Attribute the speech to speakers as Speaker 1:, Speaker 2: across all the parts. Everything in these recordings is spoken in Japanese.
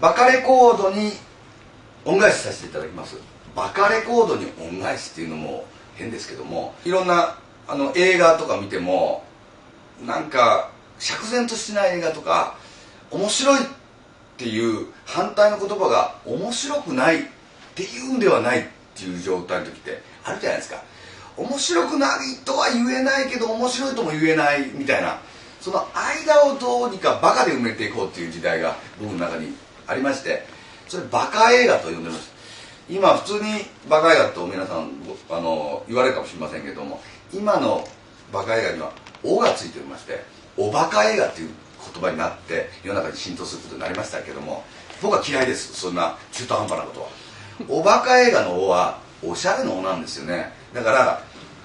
Speaker 1: バカレコードに恩返しさせていただきます。バカレコードに恩返しっていうのも変ですけどもいろんなあの映画とか見てもなんか釈然としない映画とか面白いっていう反対の言葉が面白くないっていうんではないっていう状態の時ってあるじゃないですか。面白くないとは言えないけど面白いとも言えないみたいなその間をどうにかバカで埋めていこうっていう時代が僕の中にありましてそれバカ映画と呼んでます。今普通にバカ映画と皆さんあの言われるかもしれませんけども今のバカ映画には「お」がついておりまして「おバカ映画」っていう言葉になって世の中に浸透することになりましたけども僕は嫌いですそんな中途半端なことは。おバカ映画の「お」はおしゃれの「お」なんですよね。だから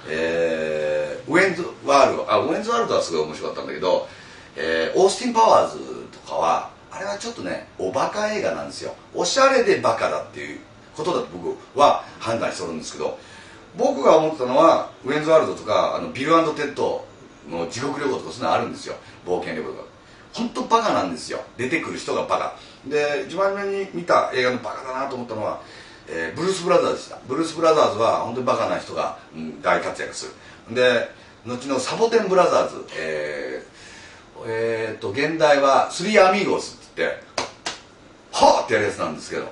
Speaker 1: えー、ウェインズワールドあウェインズワールドはすごい面白かったんだけど、えー、オースティン・パワーズとかはあれはちょっとねおバカ映画なんですよ。おしゃれでバカだっていうことだと僕は判断してるんですけど僕が思ったのはウェインズワールドとかあのビルテッドの地獄旅行とかそういうのあるんですよ。冒険旅行とか。本当バカなんですよ。出てくる人がバカ。で一番目に見た映画のバカだなと思ったのはえー、ブルース・ブラザーズでした。ブルース・ブラザーズは本当にバカな人が、うん、大活躍する。で後のサボテン・ブラザーズえー、えー、と現代はスリー・アミーゴス。ってはあってやるやつなんですけど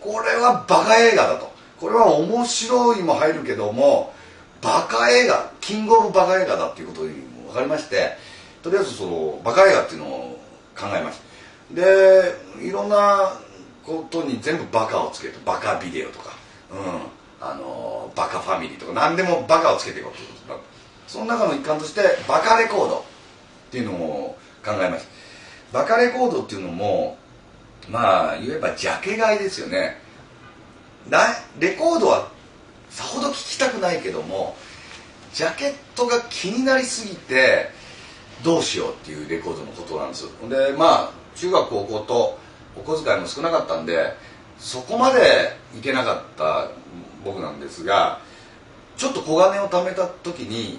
Speaker 1: これはバカ映画だと。これは面白いも入るけどもバカ映画キングオブバカ映画だっていうことにも分かりましてとりあえずそのバカ映画っていうのを考えました。でいろんなことに全部バカをつけてバカビデオとか、うん、あのバカファミリーとか何でもバカをつけていこうということその中の一環としてバカレコードっていうのを考えました。バカレコードっていうのもまあ言えばジャケ買いですよね。レコードはさほど聴きたくないけどもジャケットが気になりすぎてどうしようっていうレコードのことなんですでまあ中学高校とお小遣いも少なかったんでそこまでいけなかった僕なんですがちょっと小金を貯めた時に、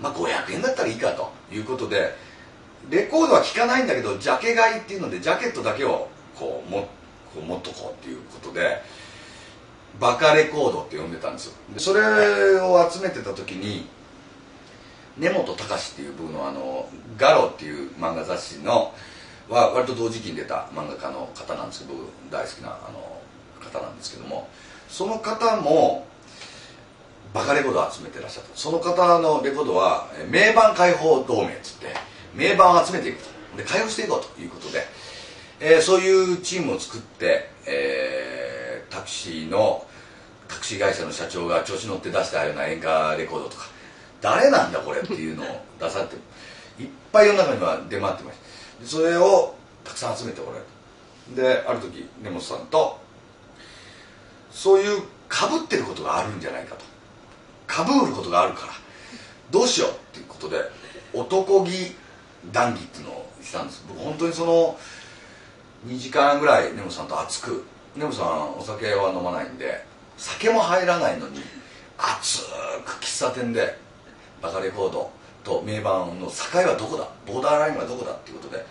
Speaker 1: まあ、500円だったらいいかということでレコードは聴かないんだけどジャケ買いっていうのでジャケットだけをこうもこう持っとこうっていうことでバカレコードって呼んでたんですよ。それを集めてた時に根本隆っていう僕のあの「ガロ」っていう漫画雑誌のは割と同時期に出た漫画家の方なんですけど僕大好きなあの方なんですけどもその方もバカレコードを集めてらっしゃった。その方のレコードは名盤解放同盟っつって名盤を集めていくと。で開放していこうということで、えー、そういうチームを作って、えー、タクシーのタクシー会社の社長が調子乗って出したような演歌レコードとか。誰なんだこれっていうのを出されていっぱい世の中には出回ってました。それをたくさん集めておられるである時根本さんとそういうかぶってることがあるんじゃないかと。かぶることがあるから。どうしようっていうことで男気談義っていうのをしたんです。僕本当にその2時間ぐらい根本さんと熱く根本さんお酒は飲まないんで酒も入らないのに熱く喫茶店でバカレコードと名盤の境はどこだボーダーラインはどこだっていうことで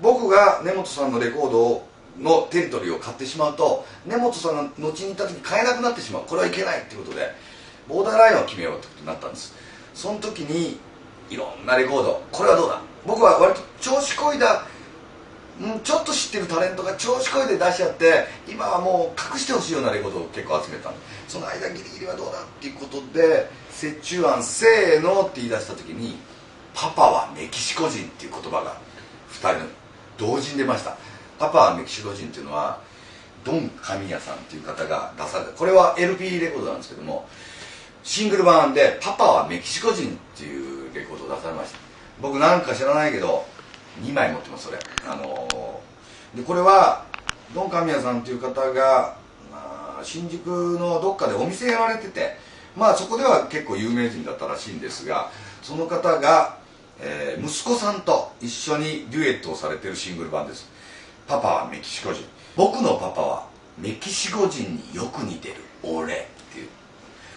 Speaker 1: 僕が根本さんのレコードのテリトリーを買ってしまうと根本さんが後に行った時に買えなくなってしまう。これはいけないっていうことでボーダーラインを決めようってことになったんです。その時にいろんなレコードこれはどうだ僕は割と調子こいだんちょっと知ってるタレントが調子こいで出し合って今はもう隠してほしいようなレコードを結構集めたの。その間ギリギリはどうだっていうことで折衷案せーのって言い出した時にパパはメキシコ人っていう言葉が2人同時に出ました。パパはメキシコ人っていうのはドン神谷さんっていう方が出された。これは LP レコードなんですけどもシングル版で「パパはメキシコ人」っていうレコードを出されました。僕なんか知らないけど2枚持ってますそれ。あのー、でこれはドン神谷さんっていう方が、まあ、新宿のどっかでお店やられててまあそこでは結構有名人だったらしいんですがその方が、えー、息子さんと一緒にデュエットをされてるシングル版です。パパはメキシコ人。僕のパパはメキシコ人によく似てる俺っていう。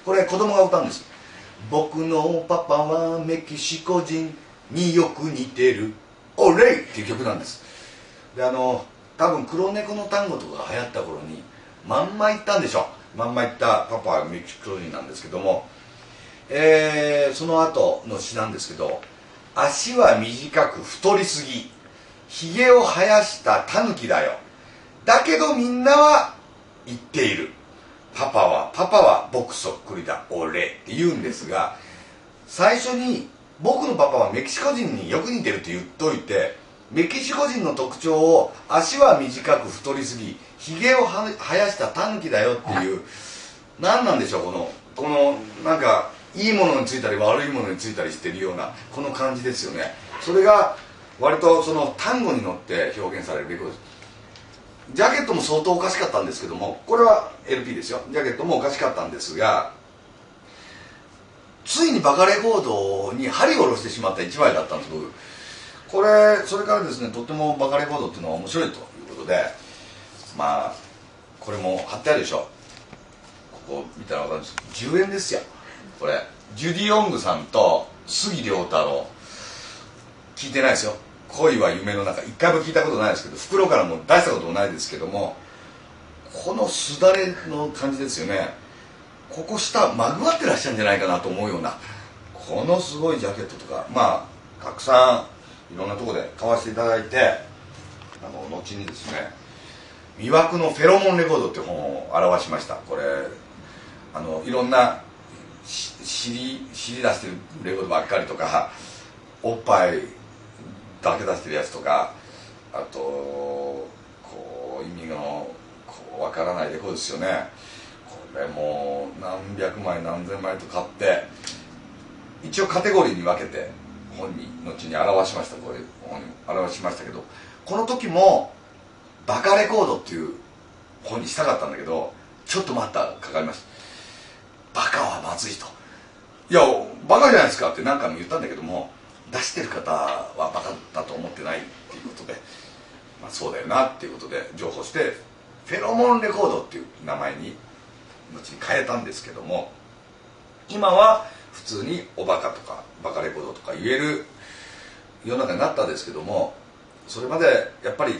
Speaker 1: これ子供が歌うんです。僕のパパはメキシコ人。によく似てる。俺っていう曲なんです。であの多分黒猫の単語とか流行った頃にまんま行ったんでしょ。まんま行ったパパはメキシコ人なんですけども、えー、その後の詩なんですけど「足は短く太りすぎ。ひげを生やしたタヌキだよ。だけどみんなは言っている。パパはパパは僕そっくりだ。俺って言うんですが最初に僕のパパはメキシコ人によく似てるって言っといてメキシコ人の特徴を足は短く太りすぎひげを生やしたタヌキだよっていう何なんでしょうこのこのなんかいいものについたり悪いものについたりしてるようなこの感じですよね。それが割とその単語に乗って表現されるレコードジャケットも相当おかしかったんですけどもこれは LP ですよ。ジャケットもおかしかったんですがついにバカレコードに針を下ろしてしまった1枚だったんです僕。これそれからですねとってもバカレコードっていうのは面白いということでまあこれも貼ってあるでしょ。ここ見たら分かるんです。けど10円ですよ。これ。ジュディ・オングさんと杉良太郎。聞いてないですよ。恋は夢の中。一回も聞いたことないですけど袋からも出したこともないですけどもこのすだれの感じですよね。ここ下まぐわってらっしゃるんじゃないかなと思うようなこのすごいジャケットとかまあたくさんいろんなとこで買わせていただいてあの後にですね「魅惑のフェロモンレコード」って本を表しました。これあのいろんな知り知り出してるレコードばっかりとかおっぱいだけ出してるやつとかあとこう意味のこう分からないレコードですよね。これも何百枚何千枚と買って一応カテゴリーに分けて本に後に表しましたこういう本に表しましたけどこの時も「バカレコード」っていう本にしたかったんだけどちょっと待ったかかりました。バカはまずいと。いやバカじゃないですかって何回も言ったんだけども出してる方はバカだと思ってないっていうことで、まあ、そうだよなっていうことで情報してフェロモンレコードっていう名前に後に変えたんですけども今は普通におバカとかバカレコードとか言える世の中になったんですけどもそれまでやっぱり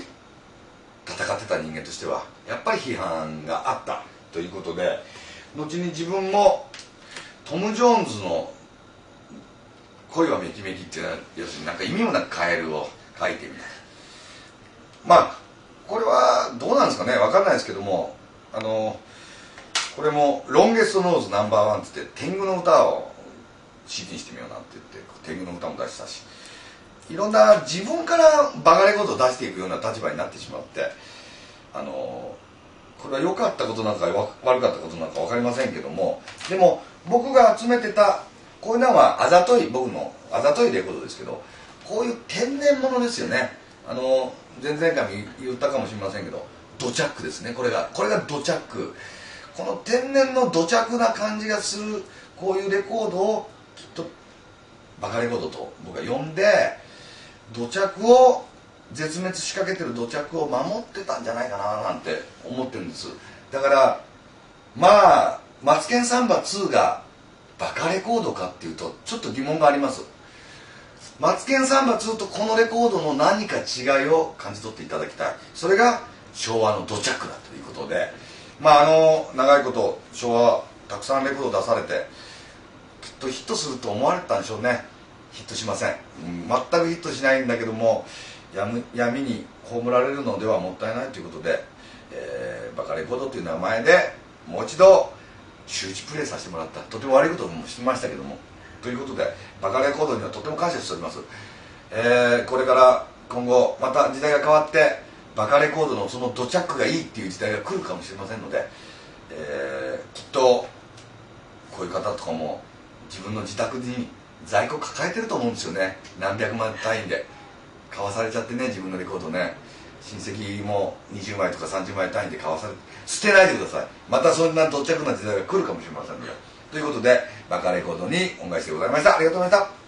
Speaker 1: 戦ってた人間としてはやっぱり批判があったということで後に自分もトム・ジョーンズの恋はめきめきっていうのは要するになんか意味もなくカエルを描いてみたいまあこれはどうなんですかね分かんないですけどもあのこれも「ロンゲストノーズナンバーワン」っつって天狗の歌を CD にしてみようなんて言って天狗の歌も出したしいろんな自分からバカレコードを出していくような立場になってしまってあのこれは良かったことなんか悪かったことなんか分かりませんけどもでも僕が集めてたこういうのはあざとい僕のあざといレコードですけどこういう天然物ですよね。あの前々回も言ったかもしれませんけど土着ですね。これがこれが土着この天然の土着な感じがするこういうレコードをきっとバカレコードと僕は呼んで土着を絶滅しかけてる土着を守ってたんじゃないかななんて思ってるんです。だからまあ「マツケンサンバ2」がバカレコードかっていうとちょっと疑問があります。マツケンサンバ2とこのレコードの何か違いを感じ取っていただきたい。それが昭和の土着だということでまああの長いこと昭和たくさんレコード出されてきっとヒットすると思われたんでしょうね。ヒットしません、うん、全くヒットしないんだけども闇に葬られるのではもったいないということで、えー、バカレコードという名前でもう一度周知プレイさせてもらった。とても悪いこともしてましたけども。ということでバカレコードにはとても感謝しております、えー、これから今後また時代が変わってバカレコードのその土着がいいっていう時代が来るかもしれませんので、えー、きっとこういう方とかも自分の自宅に在庫抱えてると思うんですよね。何百万単位で。買わされちゃってね自分のレコードね。親戚も20枚とか30枚単位で買わされ捨てないでください。またそんな土着な時代が来るかもしれませんので。ということでバカレコードに恩返しでございました。ありがとうございました。